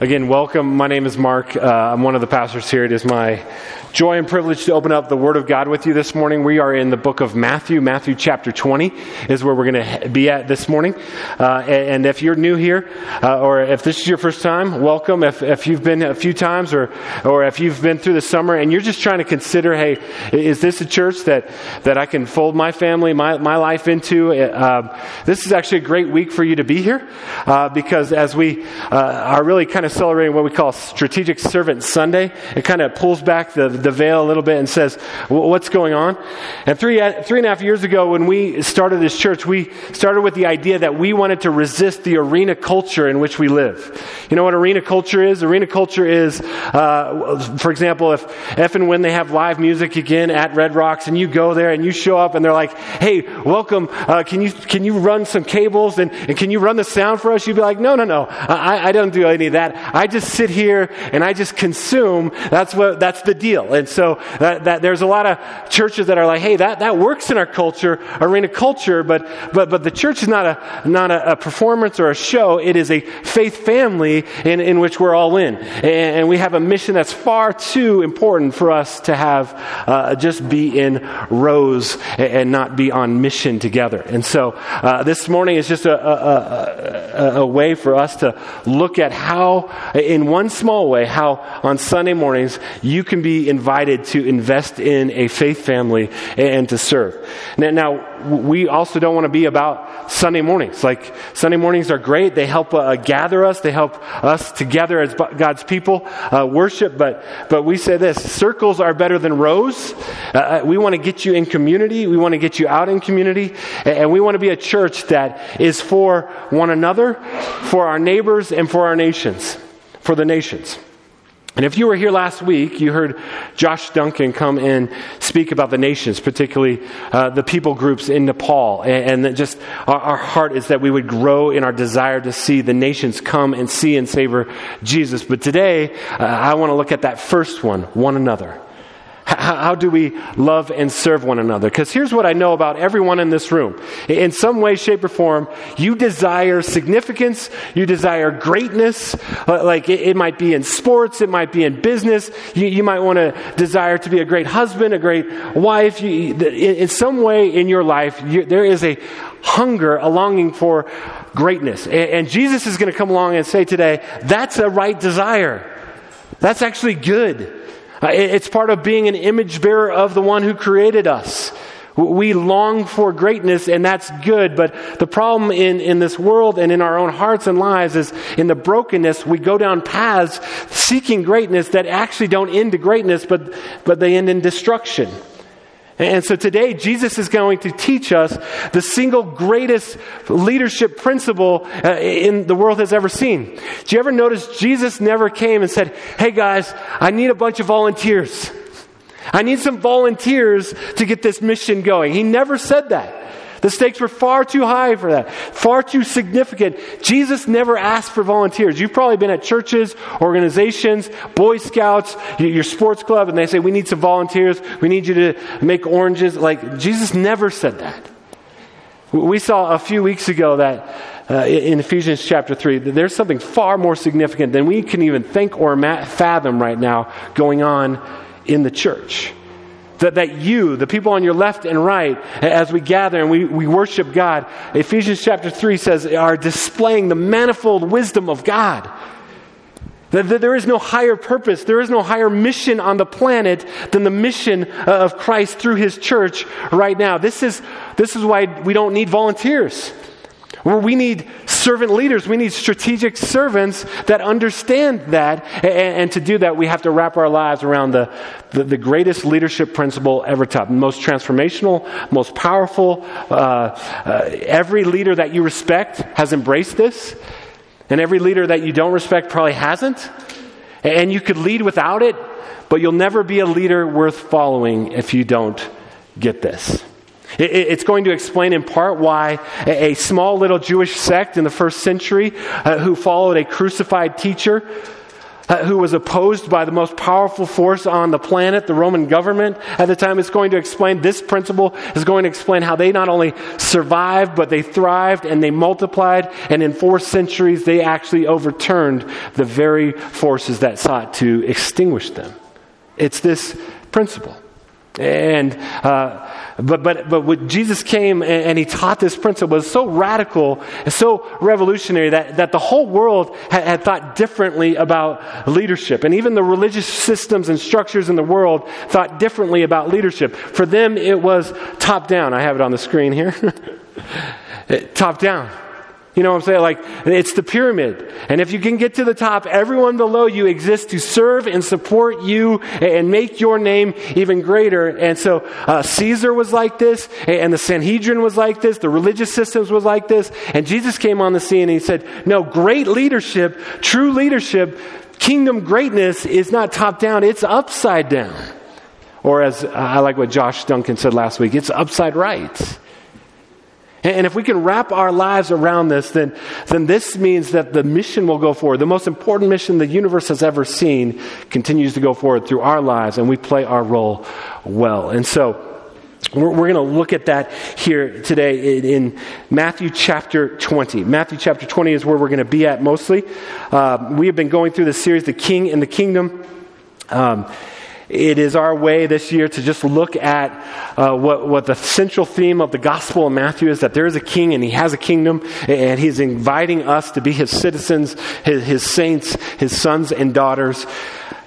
Again, welcome. My name is Mark. Uh, I'm one of the pastors here. It is my joy and privilege to open up the Word of God with you this morning. We are in the book of Matthew. Matthew chapter 20 is where we're going to be at this morning. Uh, and if you're new here, uh, or if this is your first time, welcome. If, if you've been a few times, or, or if you've been through the summer and you're just trying to consider, hey, is this a church that, that I can fold my family, my, my life into? Uh, this is actually a great week for you to be here uh, because as we uh, are really kind of celebrating what we call Strategic Servant Sunday, it kind of pulls back the the veil a little bit and says, What's going on? And three, three and a half years ago, when we started this church, we started with the idea that we wanted to resist the arena culture in which we live. You know what arena culture is? Arena culture is, uh, for example, if, if and when they have live music again at Red Rocks and you go there and you show up and they're like, Hey, welcome, uh, can, you, can you run some cables and, and can you run the sound for us? You'd be like, No, no, no, I, I don't do any of that. I just sit here and I just consume. That's what, that's the deal. And so that, that there's a lot of churches that are like, hey, that, that works in our culture, arena culture, but, but, but the church is not a, not a, a performance or a show. It is a faith family in, in which we're all in. And, and we have a mission that's far too important for us to have uh, just be in rows and not be on mission together. And so uh, this morning is just a, a, a, a way for us to look at how, in one small way, how on Sunday mornings you can be invited to invest in a faith family and to serve. Now, now we also don't want to be about Sunday mornings. Like, Sunday mornings are great. They help uh, gather us, they help us together as God's people uh, worship. But, but we say this circles are better than rows. Uh, uh we want to get you in community, we want to get you out in community, and we want to be a church that is for one another, for our neighbors, and for our nations, for the nations. And if you were here last week, you heard Josh Duncan come and speak about the nations, particularly uh, the people groups in Nepal. And, and just our, our, heart is that we would grow in our desire to see the nations come and see and savor Jesus. But today, uh, I want to look at that first one, one another. How, do we love and serve one another? Because here's what I know about everyone in this room. In some way, shape, or form, you desire significance, you desire greatness. Like it, might be in sports, it might be in business. You, might want to desire to be a great husband, a great wife. You, in, some way in your life, there is a hunger, a longing for greatness. And Jesus is going to come along and say today, that's a right desire. That's actually good. Uh, it's part of being an image bearer of the one who created us. We long for greatness, and that's good. But the problem in, in this world and in our own hearts and lives is in the brokenness, we go down paths seeking greatness that actually don't end to greatness, but, but they end in destruction. And so today, Jesus is going to teach us the single greatest leadership principle uh, in the world has ever seen. Do you ever notice Jesus never came and said, Hey guys, I need a bunch of volunteers. I need some volunteers to get this mission going. He never said that. The stakes were far too high for that, far too significant. Jesus never asked for volunteers. You've probably been at churches, organizations, Boy Scouts, your sports club, and they say, We need some volunteers. We need you to make oranges. Like, Jesus never said that. We saw a few weeks ago that uh, in Ephesians chapter 3, there's something far more significant than we can even think or fathom right now going on in the church. That, that you, the people on your left and right, as we gather and we, we worship God, Ephesians chapter 3 says, are displaying the manifold wisdom of God. That, that there is no higher purpose, there is no higher mission on the planet than the mission uh, of Christ through his church right now. This is, this is why we don't need volunteers. Where we need servant leaders, we need strategic servants that understand that. And, and, to do that, we have to wrap our lives around the, the, the greatest leadership principle ever taught, most transformational, most powerful. Uh, uh, every leader that you respect has embraced this, and every leader that you don't respect probably hasn't. And you could lead without it, but you'll never be a leader worth following if you don't get this. It's going to explain in part why a small little Jewish sect in the first century uh, who followed a crucified teacher uh, who was opposed by the most powerful force on the planet, the Roman government at the time, is going to explain this principle, is going to explain how they not only survived, but they thrived and they multiplied, and in four centuries they actually overturned the very forces that sought to extinguish them. It's this principle. And, uh, but, but, but when Jesus came and, and, he taught this principle was so radical so revolutionary that, that the whole world had, had, thought differently about leadership. And even the religious systems and structures in the world thought differently about leadership. For them, it was top down. I have it on the screen here. top down. You know what I'm saying? Like, it's the pyramid. And if you can get to the top, everyone below you exists to serve and support you and make your name even greater. And so uh, Caesar was like this, and the Sanhedrin was like this, the religious systems was like this. And Jesus came on the scene and he said, No, great leadership, true leadership, kingdom greatness is not top down, it's upside down. Or as I like what Josh Duncan said last week, it's upside right. And if we can wrap our lives around this, then, then this means that the mission will go forward. The most important mission the universe has ever seen continues to go forward through our lives, and we play our role well. And so, we're, we're going to look at that here today in, in, Matthew chapter 20. Matthew chapter 20 is where we're going to be at mostly. Uh, we have been going through the series, The King and the Kingdom. Um, it is our way this year to just look at uh, what, what the central theme of the Gospel of Matthew is that there is a king and he has a kingdom, and he's inviting us to be his citizens, his, his saints, his sons and daughters.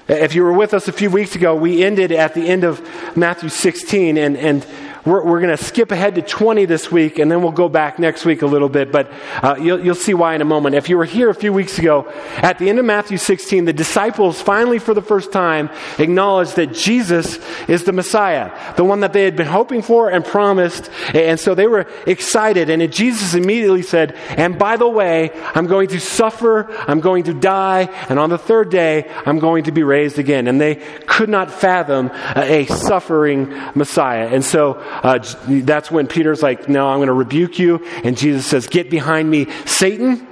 If you were with us a few weeks ago, we ended at the end of Matthew 16, and, and we're, we're going to skip ahead to 20 this week, and then we'll go back next week a little bit, but uh, you'll, you'll see why in a moment. If you were here a few weeks ago, at the end of Matthew 16, the disciples finally, for the first time, acknowledged that Jesus is the Messiah, the one that they had been hoping for and promised. And so they were excited, and Jesus immediately said, And by the way, I'm going to suffer, I'm going to die, and on the third day, I'm going to be raised again. And they could not fathom a suffering Messiah. And so uh, that's when Peter's like, No, I'm going to rebuke you. And Jesus says, Get behind me, Satan.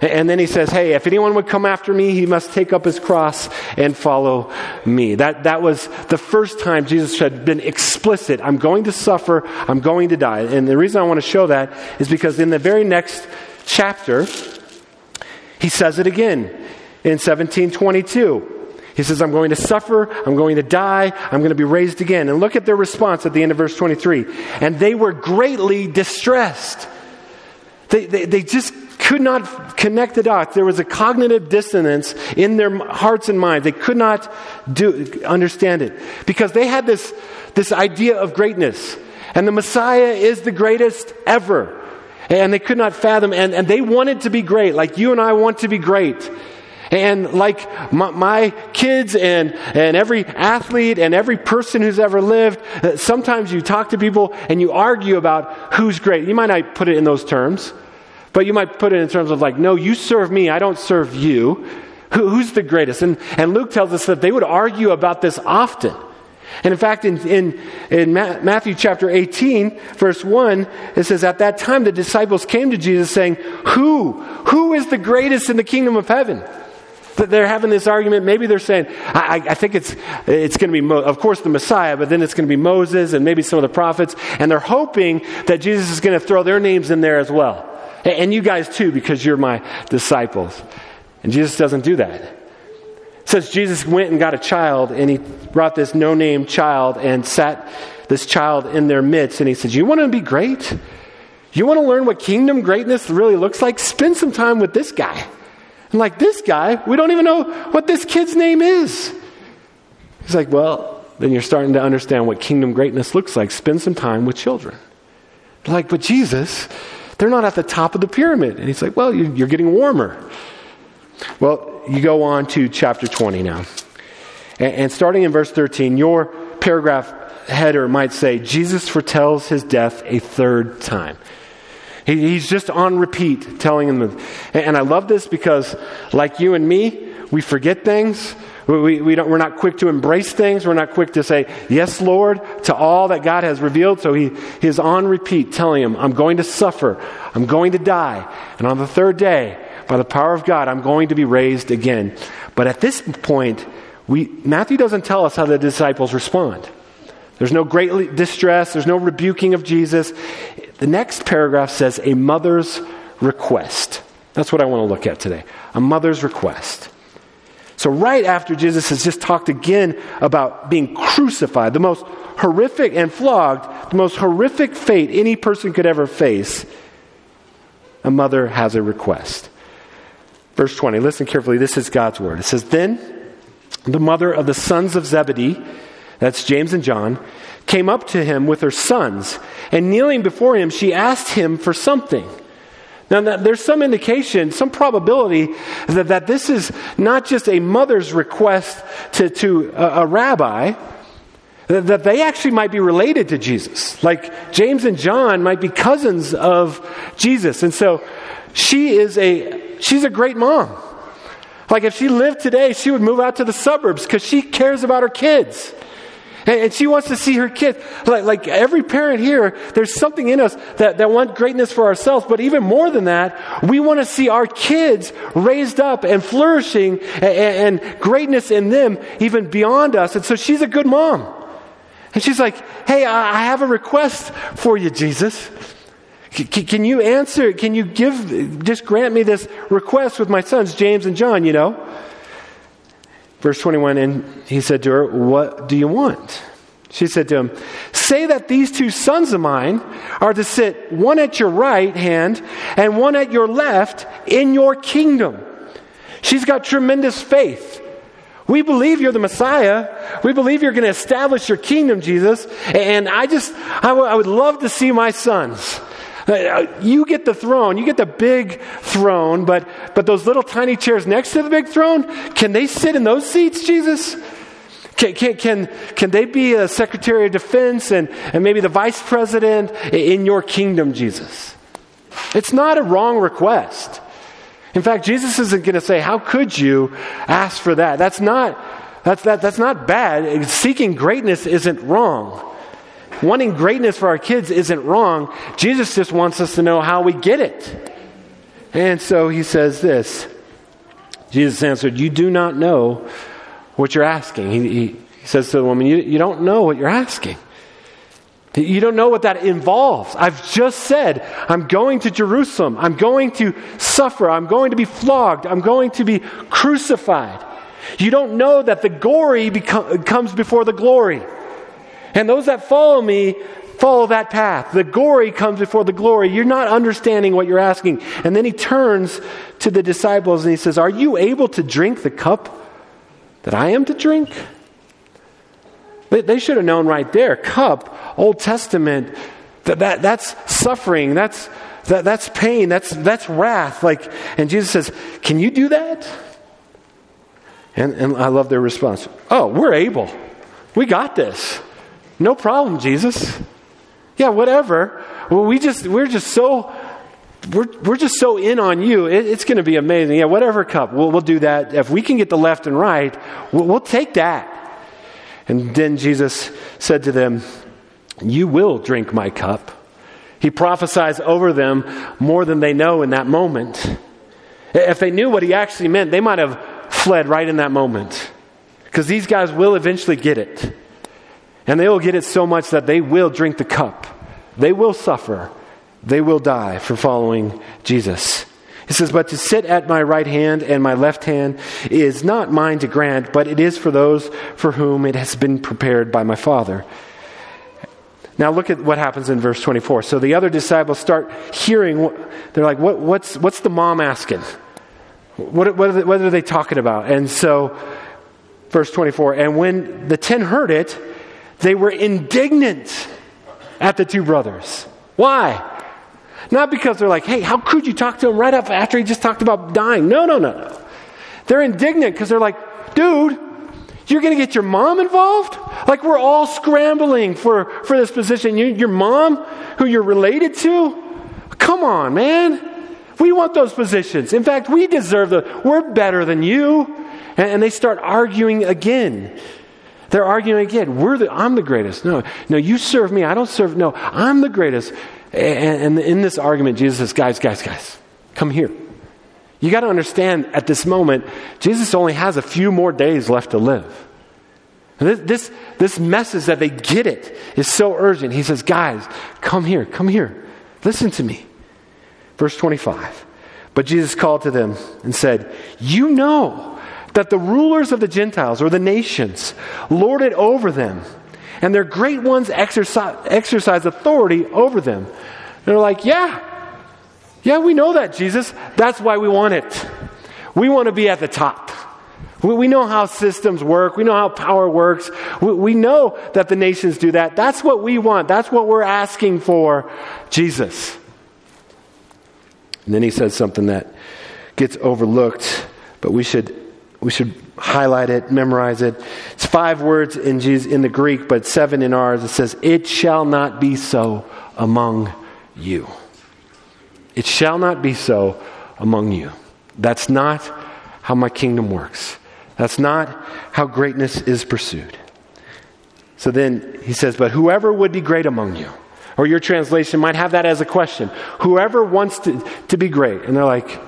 And then he says, Hey, if anyone would come after me, he must take up his cross and follow me. That, that was the first time Jesus had been explicit. I'm going to suffer. I'm going to die. And the reason I want to show that is because in the very next chapter, he says it again in 1722. He says, I'm going to suffer, I'm going to die, I'm going to be raised again. And look at their response at the end of verse 23. And they were greatly distressed. They, they, they just could not connect the dots. There was a cognitive dissonance in their hearts and minds. They could not do, understand it because they had this, this idea of greatness. And the Messiah is the greatest ever. And they could not fathom, and, and they wanted to be great, like you and I want to be great. And like my, my, kids and, and every athlete and every person who's ever lived, uh, sometimes you talk to people and you argue about who's great. You might not put it in those terms, but you might put it in terms of like, no, you serve me, I don't serve you. Who, who's the greatest? And, and Luke tells us that they would argue about this often. And in fact, in, in, in Matthew chapter 18, verse 1, it says, At that time the disciples came to Jesus saying, Who? Who is the greatest in the kingdom of heaven? They're having this argument. Maybe they're saying, I, I think it's, it's going to be, Mo- of course, the Messiah, but then it's going to be Moses and maybe some of the prophets. And they're hoping that Jesus is going to throw their names in there as well. And you guys too, because you're my disciples. And Jesus doesn't do that. Says Jesus went and got a child, and he brought this no name child and sat this child in their midst. And he said, You want to be great? You want to learn what kingdom greatness really looks like? Spend some time with this guy. And like this guy, we don't even know what this kid's name is. He's like, well, then you're starting to understand what kingdom greatness looks like. Spend some time with children. Like, but Jesus, they're not at the top of the pyramid. And he's like, well, you're getting warmer. Well, you go on to chapter 20 now. And starting in verse 13, your paragraph header might say, Jesus foretells his death a third time. He's just on repeat telling them. And I love this because, like you and me, we forget things. We, we don't, we're not quick to embrace things. We're not quick to say, Yes, Lord, to all that God has revealed. So he, he is on repeat telling him, I'm going to suffer. I'm going to die. And on the third day, by the power of God, I'm going to be raised again. But at this point, we, Matthew doesn't tell us how the disciples respond. There's no great distress, there's no rebuking of Jesus. The next paragraph says, a mother's request. That's what I want to look at today. A mother's request. So, right after Jesus has just talked again about being crucified, the most horrific and flogged, the most horrific fate any person could ever face, a mother has a request. Verse 20, listen carefully. This is God's word. It says, Then the mother of the sons of Zebedee, that's James and John, came up to him with her sons, and kneeling before him, she asked him for something. Now, there's some indication, some probability that, that this is not just a mother's request to, to a, a rabbi, that, that they actually might be related to Jesus. Like James and John might be cousins of Jesus. And so she is a, she's a great mom. Like if she lived today, she would move out to the suburbs because she cares about her kids. And, she wants to see her kids. Like, like every parent here, there's something in us that, that want greatness for ourselves. But even more than that, we want to see our kids raised up and flourishing and, and greatness in them even beyond us. And so she's a good mom. And she's like, hey, I have a request for you, Jesus. Can you answer? Can you give, just grant me this request with my sons, James and John, you know? Verse 21, and he said to her, What do you want? She said to him, Say that these two sons of mine are to sit one at your right hand and one at your left in your kingdom. She's got tremendous faith. We believe you're the Messiah. We believe you're going to establish your kingdom, Jesus. And I just, I, w- I would love to see my sons Uh, you get the throne, you get the big throne, but, but those little tiny chairs next to the big throne, can they sit in those seats, Jesus? Can, can, can, can they be a Secretary of Defense and, and maybe the Vice President in your kingdom, Jesus? It's not a wrong request. In fact, Jesus isn't going to say, How could you ask for that? That's not, that's, that, that's not bad. Seeking greatness isn't wrong. Wanting greatness for our kids isn't wrong. Jesus just wants us to know how we get it. And so he says this Jesus answered, You do not know what you're asking. He, he, says to the woman, you, you don't know what you're asking. You don't know what that involves. I've just said, I'm going to Jerusalem. I'm going to suffer. I'm going to be flogged. I'm going to be crucified. You don't know that the gory comes before the glory. And those that follow me follow that path. The glory comes before the glory. You're not understanding what you're asking. And then he turns to the disciples and he says, Are you able to drink the cup that I am to drink? They, they should have known right there. Cup, Old Testament, that, that, that's suffering. That's, that, that's pain. That's, that's wrath. Like, and Jesus says, Can you do that? And, and I love their response. Oh, we're able. We got this. No problem, Jesus. Yeah, whatever. Well, we just we're just so we're, we're just so in on you. It, it's going to be amazing. Yeah, whatever cup, we'll, we'll do that. If we can get the left and right, we'll, we'll take that. And then Jesus said to them, You will drink my cup. He prophesies over them more than they know in that moment. If they knew what he actually meant, they might have fled right in that moment. Because these guys will eventually get it. And they will get it so much that they will drink the cup. They will suffer. They will die for following Jesus. He says, But to sit at my right hand and my left hand is not mine to grant, but it is for those for whom it has been prepared by my Father. Now look at what happens in verse 24. So the other disciples start hearing, they're like, what, what's, what's the mom asking? What, what, are they, what are they talking about? And so, verse 24, and when the ten heard it, they were indignant at the two brothers. Why? Not because they're like, hey, how could you talk to him right up after he just talked about dying? No, no, no, no. They're indignant because they're like, dude, you're going to get your mom involved? Like we're all scrambling for, for this position. You, your mom, who you're related to? Come on, man. We want those positions. In fact, we deserve the, we're better than you. And, and they start arguing again. They're arguing again. We're the, I'm the greatest. No, no, you serve me. I don't serve. No, I'm the greatest. And, and in this argument, Jesus says, guys, guys, guys, come here. You got to understand at this moment, Jesus only has a few more days left to live. This, this, this message that they get it is so urgent. He says, Guys, come here, come here. Listen to me. Verse 25. But Jesus called to them and said, You know that the rulers of the Gentiles or the nations lord it over them, and their great ones exercise, exercise authority over them. they're like, Yeah, yeah, we know that, Jesus. That's why we want it. We want to be at the top. We, we know how systems work. We know how power works. We, we know that the nations do that. That's what we want. That's what we're asking for, Jesus. And then he says something that gets overlooked, but we should, we should highlight it, memorize it. It's five words in, Jesus, in the Greek, but seven in ours. It says, It shall not be so among you. It shall not be so among you. That's not how my kingdom works. That's not how greatness is pursued. So then he says, But whoever would be great among you, or your translation might have that as a question. Whoever wants to, to be great. And they're like,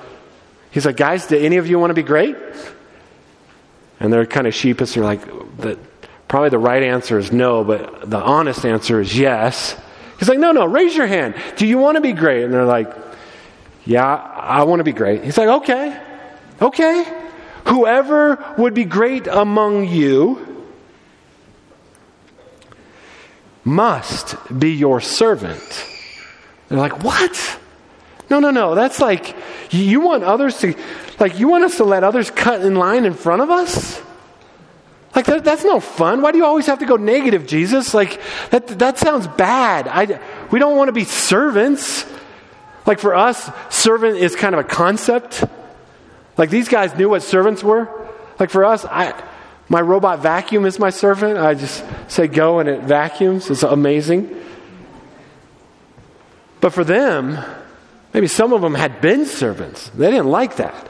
He's like, Guys, do any of you want to be great? And they're kind of sheepish. They're like, the, Probably the right answer is no, but the honest answer is yes. He's like, No, no, raise your hand. Do you want to be great? And they're like, Yeah, I want to be great. He's like, Okay, okay. Whoever would be great among you must be your servant. They're like, What? No, no, no. That's like, you want others to, like, you want us to let others cut in line in front of us? Like, that, that's no fun. Why do you always have to go negative, Jesus? Like, that, that sounds bad. I, we don't want to be servants. Like, for us, servant is kind of a concept. Like these guys knew what servants were. Like for us, I, my robot vacuum is my servant. I just say go and it vacuums. It's amazing. But for them, maybe some of them had been servants. They didn't like that.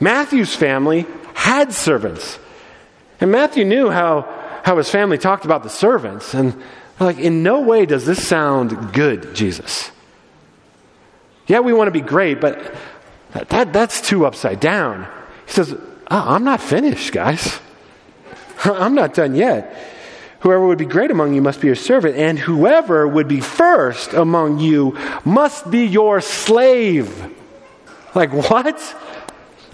Matthew's family had servants. And Matthew knew how, how his family talked about the servants. And like, in no way does this sound good, Jesus. Yeah, we want to be great, but that, that, that's too upside down. He says, oh, I'm not finished, guys. I'm not done yet. Whoever would be great among you must be your servant, and whoever would be first among you must be your slave. Like, what?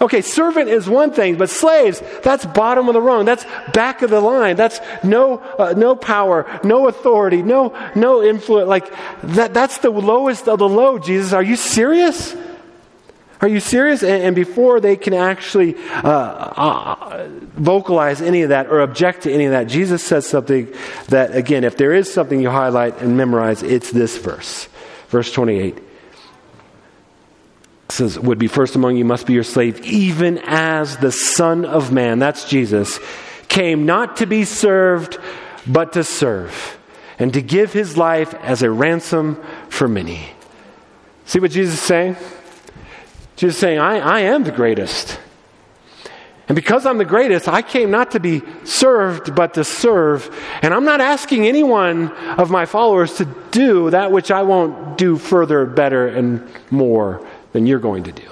Okay, servant is one thing, but slaves, that's bottom of the rung. That's back of the line. That's no, uh, no power, no authority, no, no influence. Like, that, that's the lowest of the low, Jesus. Are you serious? Are you serious? And, and before they can actually uh, uh, vocalize any of that or object to any of that, Jesus says something that, again, if there is something you highlight and memorize, it's this verse. Verse 28 says, Would be first among you must be your slave, even as the Son of Man, that's Jesus, came not to be served, but to serve, and to give his life as a ransom for many. See what Jesus is saying? Jesus saying, I, I am the greatest. And because I'm the greatest, I came not to be served, but to serve. And I'm not asking anyone of my followers to do that which I won't do further, better, and more than you're going to do.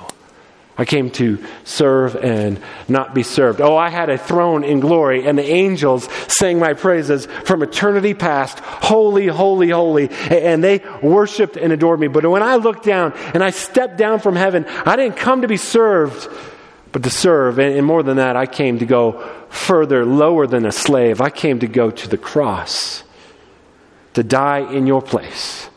I came to serve and not be served. Oh, I had a throne in glory, and the angels sang my praises from eternity past. Holy, holy, holy. And they worshiped and adored me. But when I looked down and I stepped down from heaven, I didn't come to be served, but to serve. And more than that, I came to go further, lower than a slave. I came to go to the cross, to die in your place,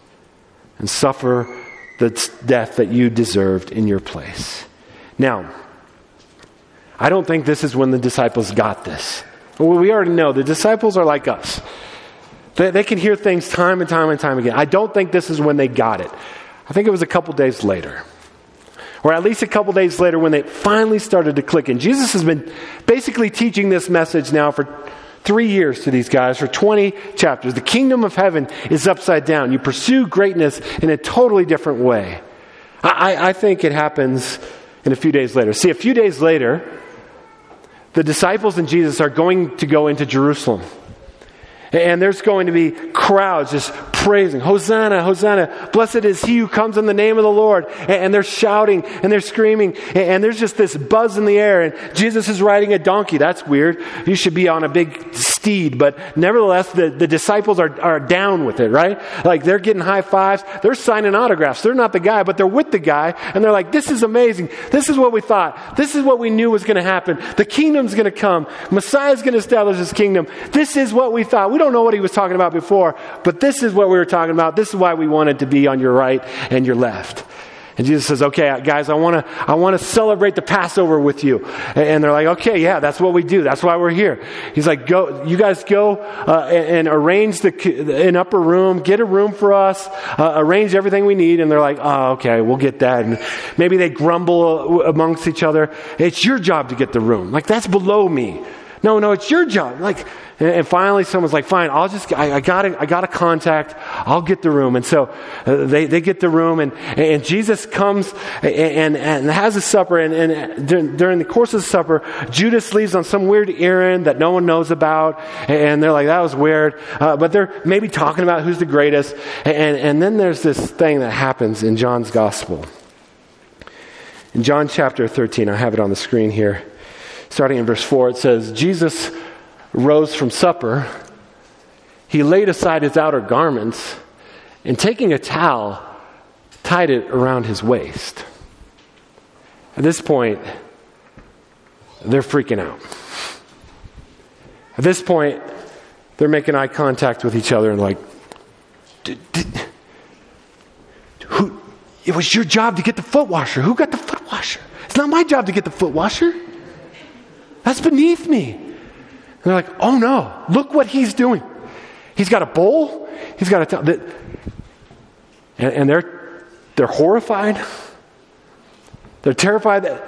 and suffer the death that you deserved in your place. Now, I don't think this is when the disciples got this. Well, we already know the disciples are like us. They, they can hear things time and time and time again. I don't think this is when they got it. I think it was a couple days later. Or at least a couple days later when they finally started to click. And Jesus has been basically teaching this message now for three years to these guys, for 20 chapters. The kingdom of heaven is upside down. You pursue greatness in a totally different way. I, I think it happens in a few days later. See, a few days later, the disciples and Jesus are going to go into Jerusalem. And there's going to be crowds just praising, Hosanna, Hosanna. Blessed is he who comes in the name of the Lord. And they're shouting and they're screaming. And there's just this buzz in the air. And Jesus is riding a donkey. That's weird. You should be on a big steed. But nevertheless, the, the disciples are, are down with it, right? Like they're getting high fives. They're signing autographs. They're not the guy, but they're with the guy. And they're like, this is amazing. This is what we thought. This is what we knew was going to happen. The kingdom's going to come. Messiah's going to establish his kingdom. This is what we thought. We don't know what he was talking about before, but this is what we were talking about. This is why we wanted to be on your right and your left. And Jesus says, okay, guys, I want to, I want to celebrate the Passover with you. And they're like, okay, yeah, that's what we do. That's why we're here. He's like, go, you guys go uh, and, and, arrange the, an upper room, get a room for us, uh, arrange everything we need. And they're like, oh, okay, we'll get that. And maybe they grumble amongst each other. It's your job to get the room. Like, that's below me. No, no, it's your job. Like, and finally, someone's like, "Fine, I'll just I, I got I got a contact. I'll get the room." And so uh, they, they get the room, and, and Jesus comes and, and has a supper. And, and during the course of the supper, Judas leaves on some weird errand that no one knows about, and they're like, "That was weird." Uh, but they're maybe talking about who's the greatest. And and then there's this thing that happens in John's gospel. In John chapter 13, I have it on the screen here. Starting in verse 4, it says, Jesus rose from supper, he laid aside his outer garments, and taking a towel, tied it around his waist. At this point, they're freaking out. At this point, they're making eye contact with each other and like, who, it was your job to get the foot washer. Who got the foot washer? It's not my job to get the foot washer. That's beneath me And they're like, oh no, look what he's doing. He's got a bowl. He's got a towel. And, and they're, they're horrified. They're terrified that,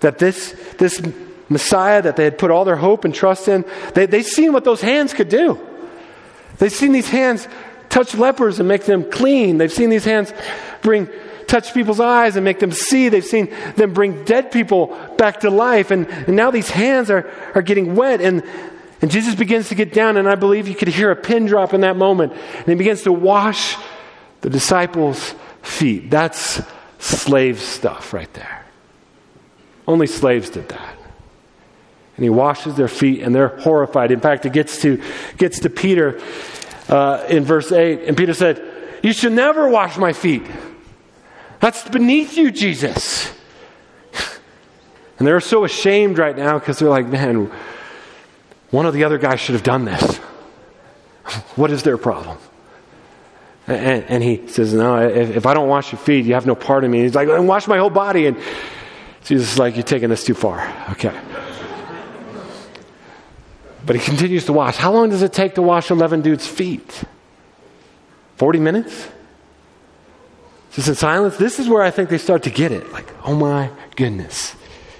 that this, this Messiah that they had put all their hope and trust in, they, they've seen what those hands could do. They've seen these hands touch lepers and make them clean. They've seen these hands bring touch people's eyes and make them see. They've seen them bring dead people back to life. And, and now these hands are, are getting wet. And and Jesus begins to get down, and I believe you could hear a pin drop in that moment. And he begins to wash the disciples' feet. That's slave stuff right there. Only slaves did that. And he washes their feet, and they're horrified. In fact, it gets to, gets to Peter uh, in verse 8, and Peter said, You should never wash my feet. That's beneath you, Jesus. And they're so ashamed right now because they're like, Man, one of the other guys should have done this. what is their problem? And, and, he says, No, if, if, I don't wash your feet, you have no part of me. He's like, Then wash my whole body. And Jesus is like, You're taking this too far. Okay. But he continues to wash. How long does it take to wash 11 dudes' feet? 40 minutes? Just in silence? This is where I think they start to get it. Like, oh my goodness.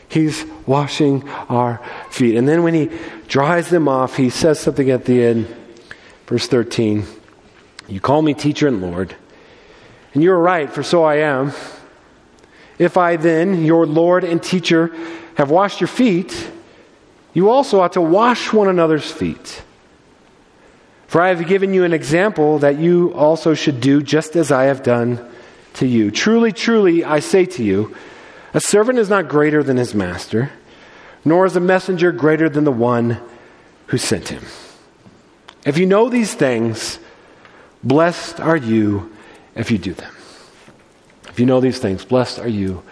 He's washing our feet. And then when he dries them off, he says something at the end, verse 13 You call me teacher and Lord, and you're right, for so I am. If I then, your Lord and teacher, have washed your feet, you also ought to wash one another's feet. For I have given you an example that you also should do just as I have done to you. Truly, truly, I say to you, a servant is not greater than his master, nor is a messenger greater than the one who sent him. If you know these things, blessed are you if you do them. If you know these things, blessed are you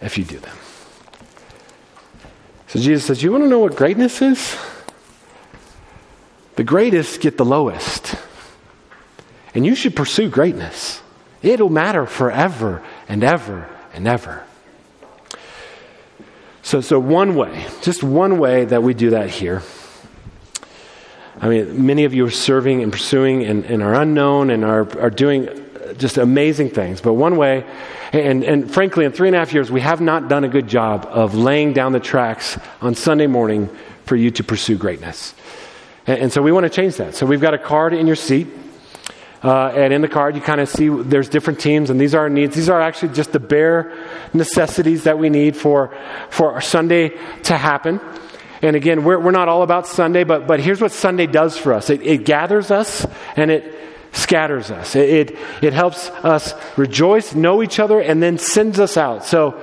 if you do them. So Jesus says, You want to know what greatness is? The greatest get the lowest. And you should pursue greatness. It'll matter forever and ever and ever. So, so one way, just one way that we do that here. I mean, many of you are serving and pursuing and, and are unknown and are, are doing just amazing things. But one way, and, and frankly, in three and a half years, we have not done a good job of laying down the tracks on Sunday morning for you to pursue greatness. And, and so we want to change that. So we've got a card in your seat uh, and in the card, you kind of see there's different teams, and these are our needs. These are actually just the bare necessities that we need for, for our Sunday to happen. And again, we're, we're not all about Sunday, but, but here's what Sunday does for us it, it gathers us and it scatters us. It, it, it helps us rejoice, know each other, and then sends us out. So,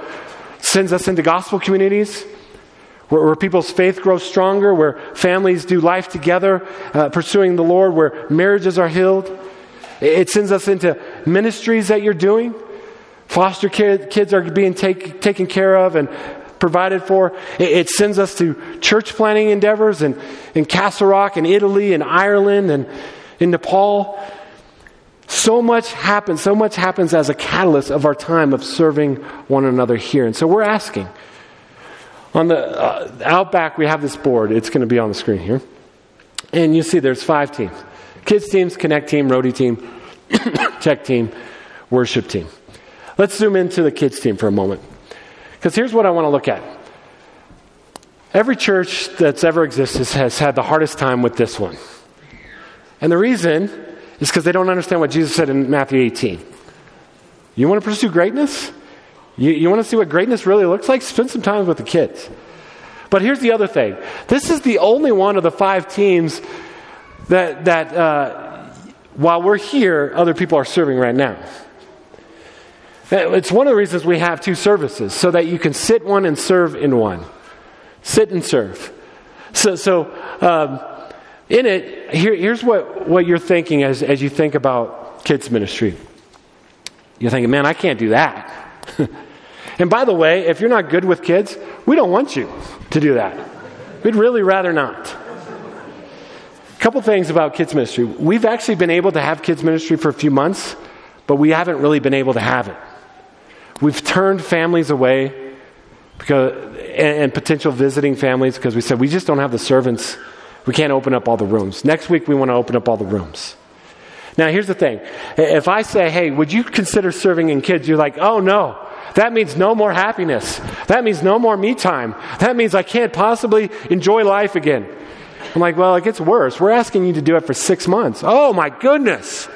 sends us into gospel communities where, where people's faith grows stronger, where families do life together, uh, pursuing the Lord, where marriages are healed. It sends us into ministries that you're doing. Foster kids are being take, taken care of and provided for. It, sends us to church planting endeavors in, in Castle Rock and Italy and Ireland and in Nepal. So much happens, so much happens as a catalyst of our time of serving one another here. And so we're asking. On the uh, out back, we have this board. It's going to be on the screen here. And you see there's five teams kids teams, connect team, roadie team, tech team, worship team. Let's zoom into the kids team for a moment. Because here's what I want to look at. Every church that's ever existed has had the hardest time with this one. And the reason is because they don't understand what Jesus said in Matthew 18. You want to pursue greatness? You, you want to see what greatness really looks like? Spend some time with the kids. But here's the other thing this is the only one of the five teams that, that uh, while we're here, other people are serving right now. It's one of the reasons we have two services, so that you can sit one and serve in one. Sit and serve. So, so um, in it, here, here's what, what you're thinking as, as you think about kids' ministry. You're thinking, man, I can't do that. and by the way, if you're not good with kids, we don't want you to do that. We'd really rather not. A couple things about kids' ministry. We've actually been able to have kids' ministry for a few months, but we haven't really been able to have it. We've turned families away because, and, and potential visiting families because we said we just don't have the servants we can't open up all the rooms. Next week, we want to open up all the rooms. Now, here's the thing. If I say, hey, would you consider serving in kids? You're like, oh, no. That means no more happiness. That means no more me time. That means I can't possibly enjoy life again. I'm like, well, it gets worse. We're asking you to do it for six months. Oh, my goodness.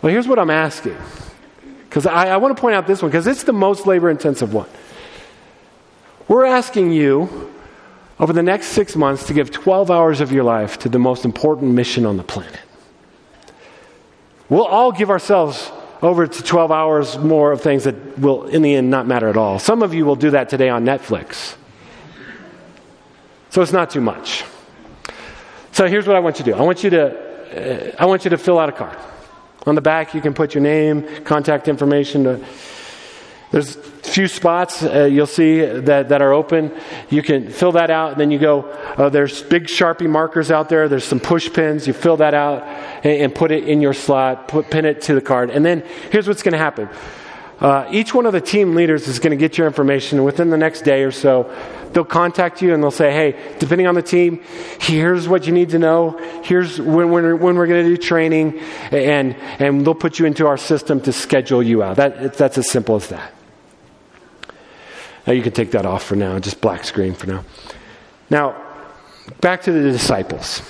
Well, here's what I'm asking. Because I, I want to point out this one, because it's the most labor intensive one. We're asking you over the next six months to give 12 hours of your life to the most important mission on the planet. We'll all give ourselves over to 12 hours more of things that will, in the end, not matter at all. Some of you will do that today on Netflix. So it's not too much. So here's what I want you to do I want you to, uh, I want you to fill out a card. On the back, you can put your name, contact information. To, there's a few spots uh, you'll see that, that are open. You can fill that out, and then you go. Uh, there's big Sharpie markers out there. There's some push pins. You fill that out and, and put it in your slot, put, pin it to the card. And then here's what's going to happen uh, each one of the team leaders is going to get your information, within the next day or so, they'll contact you and they'll say, hey, depending on the team, here's what you need to know. Here's when, when, when we're going to do training, and, and they'll put you into our system to schedule you out. That, that's as simple as that. Now you can take that off for now, just black screen for now. Now, back to the disciples.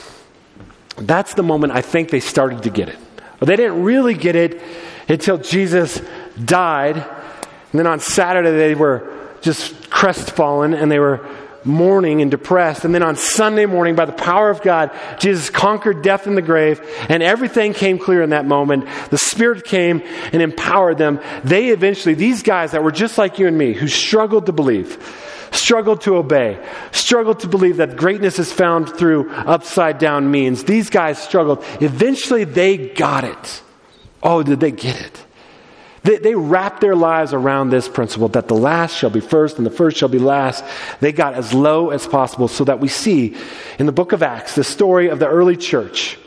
That's the moment I think they started to get it. They didn't really get it until Jesus died. And then on Saturday, they were just crestfallen and they were mourning and depressed. And then on Sunday morning, by the power of God, Jesus conquered death in the grave, and everything came clear in that moment. The Spirit came and empowered them. They eventually, these guys that were just like you and me, who struggled to believe, struggled to obey, struggled to believe that greatness is found through upside down means, these guys struggled. Eventually, they got it. Oh, did they get it? They, they wrapped their lives around this principle that the last shall be first and the first shall be last. They got as low as possible so that we see in the book of Acts the story of the early church.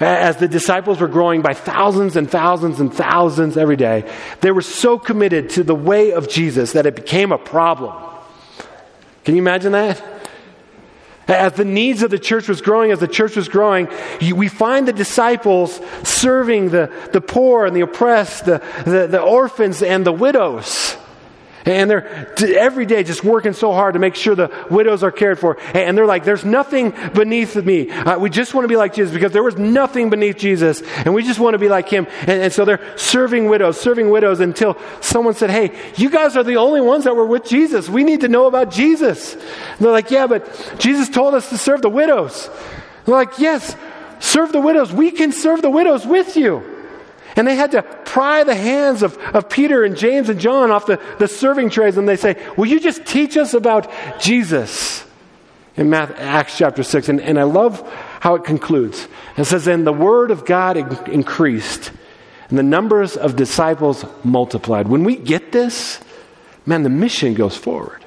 As the disciples were growing by thousands and thousands and thousands every day, they were so committed to the way of Jesus that it became a problem. Can you imagine that? As the needs of the church was growing, as the church was growing, we find the disciples serving the, the poor and the oppressed, the, the, the orphans and the widows. And they're every day just working so hard to make sure the widows are cared for. And they're like, there's nothing beneath me. Uh, we just want to be like Jesus because there was nothing beneath Jesus. And we just want to be like him. And, and so they're serving widows, serving widows until someone said, hey, you guys are the only ones that were with Jesus. We need to know about Jesus. And they're like, yeah, but Jesus told us to serve the widows. They're like, yes, serve the widows. We can serve the widows with you. And they had to pry the hands of, of Peter and James and John off the, the serving trays and they say, Will you just teach us about Jesus? In Matthew, Acts chapter 6. And, and I love how it concludes. It says, And the word of God in- increased, and the numbers of disciples multiplied. When we get this, man, the mission goes forward.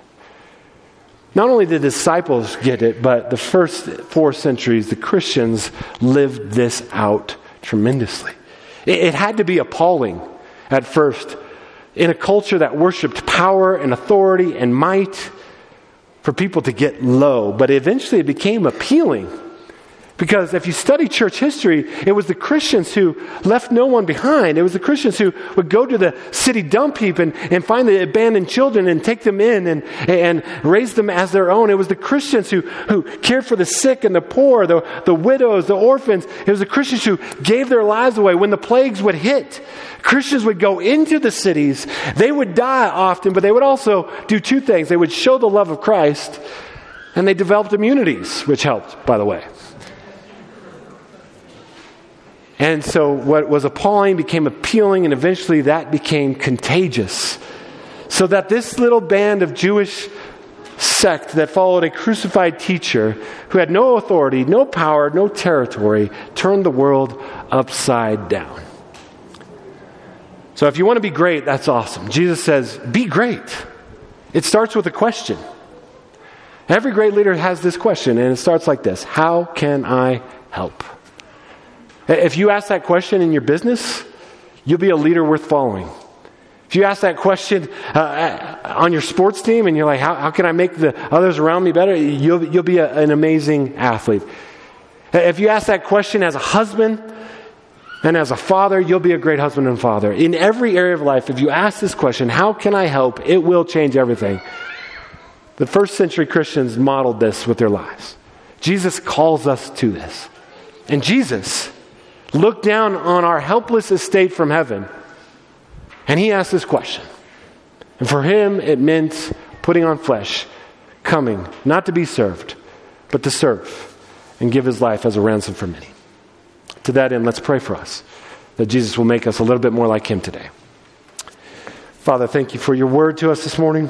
Not only did the disciples get it, but the first four centuries, the Christians lived this out tremendously. It, it had to be appalling at first. In a culture that worshiped power and authority and might for people to get low, but eventually it became appealing because if you study church history, it was the Christians who left no one behind. It was the Christians who would go to the city dump heap and, and find the abandoned children and take them in and, and raise them as their own. It was the Christians who, who cared for the sick and the poor, the, the widows, the orphans. It was the Christians who gave their lives away when the plagues would hit. Christians would go into the cities. They would die often, but they would also do two things. They would show the love of Christ and they developed immunities, which helped, by the way. And so what was appalling became appealing, and eventually that became contagious. So that this little band of Jewish sect that followed a crucified teacher who had no authority, no power, no territory, turned the world upside down. So if you want to be great, that's awesome. Jesus says, be great. It starts with a question. Every great leader has this question, and it starts like this How can I help? If you ask that question in your business, you'll be a leader worth following. If you ask that question uh, on your sports team and you're like, how, how, can I make the others around me better? You'll, you'll be a, an amazing athlete. If you ask that question as a husband and as a father, you'll be a great husband and father. In every area of life, if you ask this question, how can I help? It will change everything. The first century Christians modeled this with their lives. Jesus calls us to this. And Jesus, looked down on our helpless estate from heaven, and he asked this question. And for him, it meant putting on flesh, coming, not to be served, but to serve and give his life as a ransom for many. To that end, let's pray for us that Jesus will make us a little bit more like him today. Father, thank you for your word to us this morning.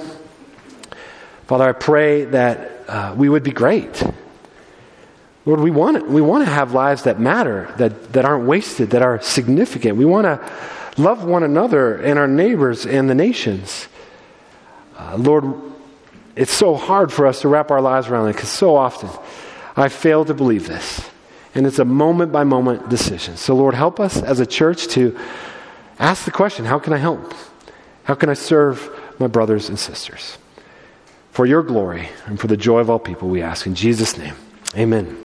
Father, I pray that uh, we would be great Lord, we want, we want to have lives that matter, that, that aren't wasted, that are significant. We want to love one another and our neighbors and the nations. Uh, Lord, it's so hard for us to wrap our lives around it because so often I fail to believe this. And it's a moment by moment decision. So, Lord, help us as a church to ask the question how can I help? How can I serve my brothers and sisters? For your glory and for the joy of all people, we ask in Jesus' name. Amen.